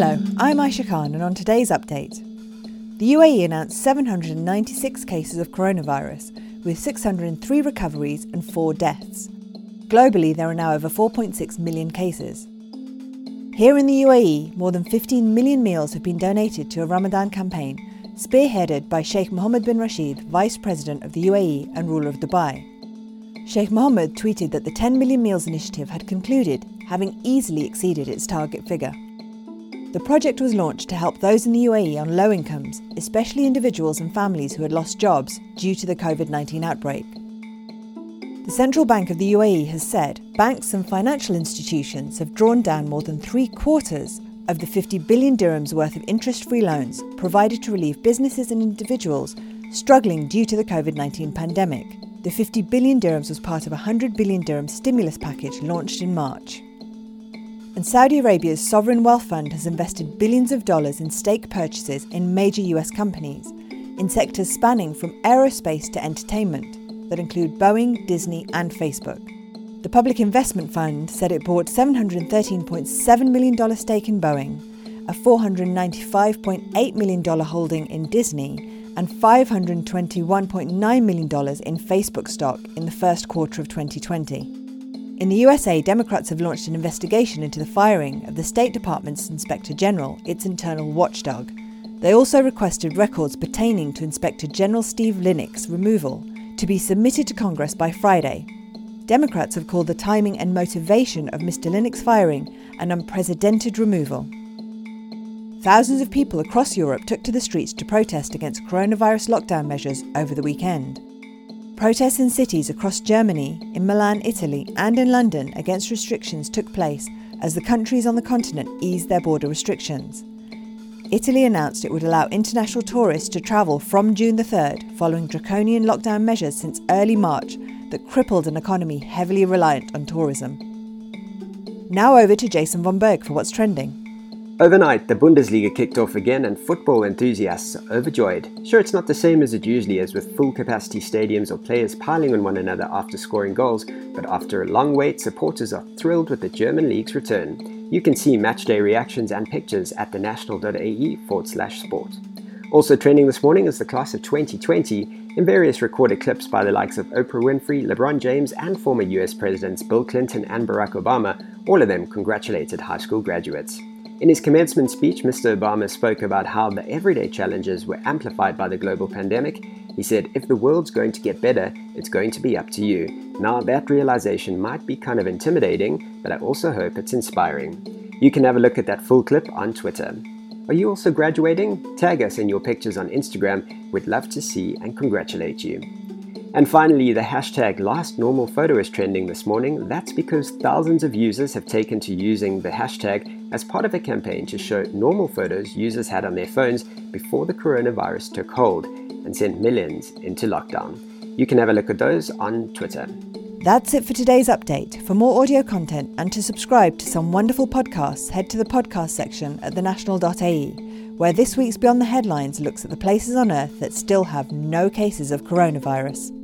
Hello, I'm Aisha Khan, and on today's update, the UAE announced 796 cases of coronavirus, with 603 recoveries and 4 deaths. Globally, there are now over 4.6 million cases. Here in the UAE, more than 15 million meals have been donated to a Ramadan campaign spearheaded by Sheikh Mohammed bin Rashid, Vice President of the UAE and ruler of Dubai. Sheikh Mohammed tweeted that the 10 million meals initiative had concluded, having easily exceeded its target figure. The project was launched to help those in the UAE on low incomes, especially individuals and families who had lost jobs due to the COVID 19 outbreak. The Central Bank of the UAE has said banks and financial institutions have drawn down more than three quarters of the 50 billion dirhams worth of interest free loans provided to relieve businesses and individuals struggling due to the COVID 19 pandemic. The 50 billion dirhams was part of a 100 billion dirham stimulus package launched in March and Saudi Arabia's sovereign wealth fund has invested billions of dollars in stake purchases in major US companies, in sectors spanning from aerospace to entertainment, that include Boeing, Disney, and Facebook. The Public Investment Fund said it bought $713.7 million stake in Boeing, a $495.8 million holding in Disney, and $521.9 million in Facebook stock in the first quarter of 2020. In the USA, Democrats have launched an investigation into the firing of the State Department's Inspector General, its internal watchdog. They also requested records pertaining to Inspector General Steve Linick's removal to be submitted to Congress by Friday. Democrats have called the timing and motivation of Mr. Linick's firing an unprecedented removal. Thousands of people across Europe took to the streets to protest against coronavirus lockdown measures over the weekend. Protests in cities across Germany, in Milan, Italy, and in London against restrictions took place as the countries on the continent eased their border restrictions. Italy announced it would allow international tourists to travel from June the 3rd, following draconian lockdown measures since early March that crippled an economy heavily reliant on tourism. Now over to Jason von Berg for what's trending. Overnight, the Bundesliga kicked off again and football enthusiasts are overjoyed. Sure, it's not the same as it usually is with full capacity stadiums or players piling on one another after scoring goals, but after a long wait, supporters are thrilled with the German league's return. You can see matchday reactions and pictures at thenational.ae forward slash sport. Also trending this morning is the class of 2020 in various recorded clips by the likes of Oprah Winfrey, LeBron James, and former US Presidents Bill Clinton and Barack Obama. All of them congratulated high school graduates. In his commencement speech, Mr. Obama spoke about how the everyday challenges were amplified by the global pandemic. He said, If the world's going to get better, it's going to be up to you. Now, that realization might be kind of intimidating, but I also hope it's inspiring. You can have a look at that full clip on Twitter. Are you also graduating? Tag us in your pictures on Instagram. We'd love to see and congratulate you. And finally, the hashtag last normal photo is trending this morning. That's because thousands of users have taken to using the hashtag as part of a campaign to show normal photos users had on their phones before the coronavirus took hold and sent millions into lockdown. You can have a look at those on Twitter. That's it for today's update. For more audio content and to subscribe to some wonderful podcasts, head to the podcast section at thenational.ae, where this week's Beyond the Headlines looks at the places on Earth that still have no cases of coronavirus.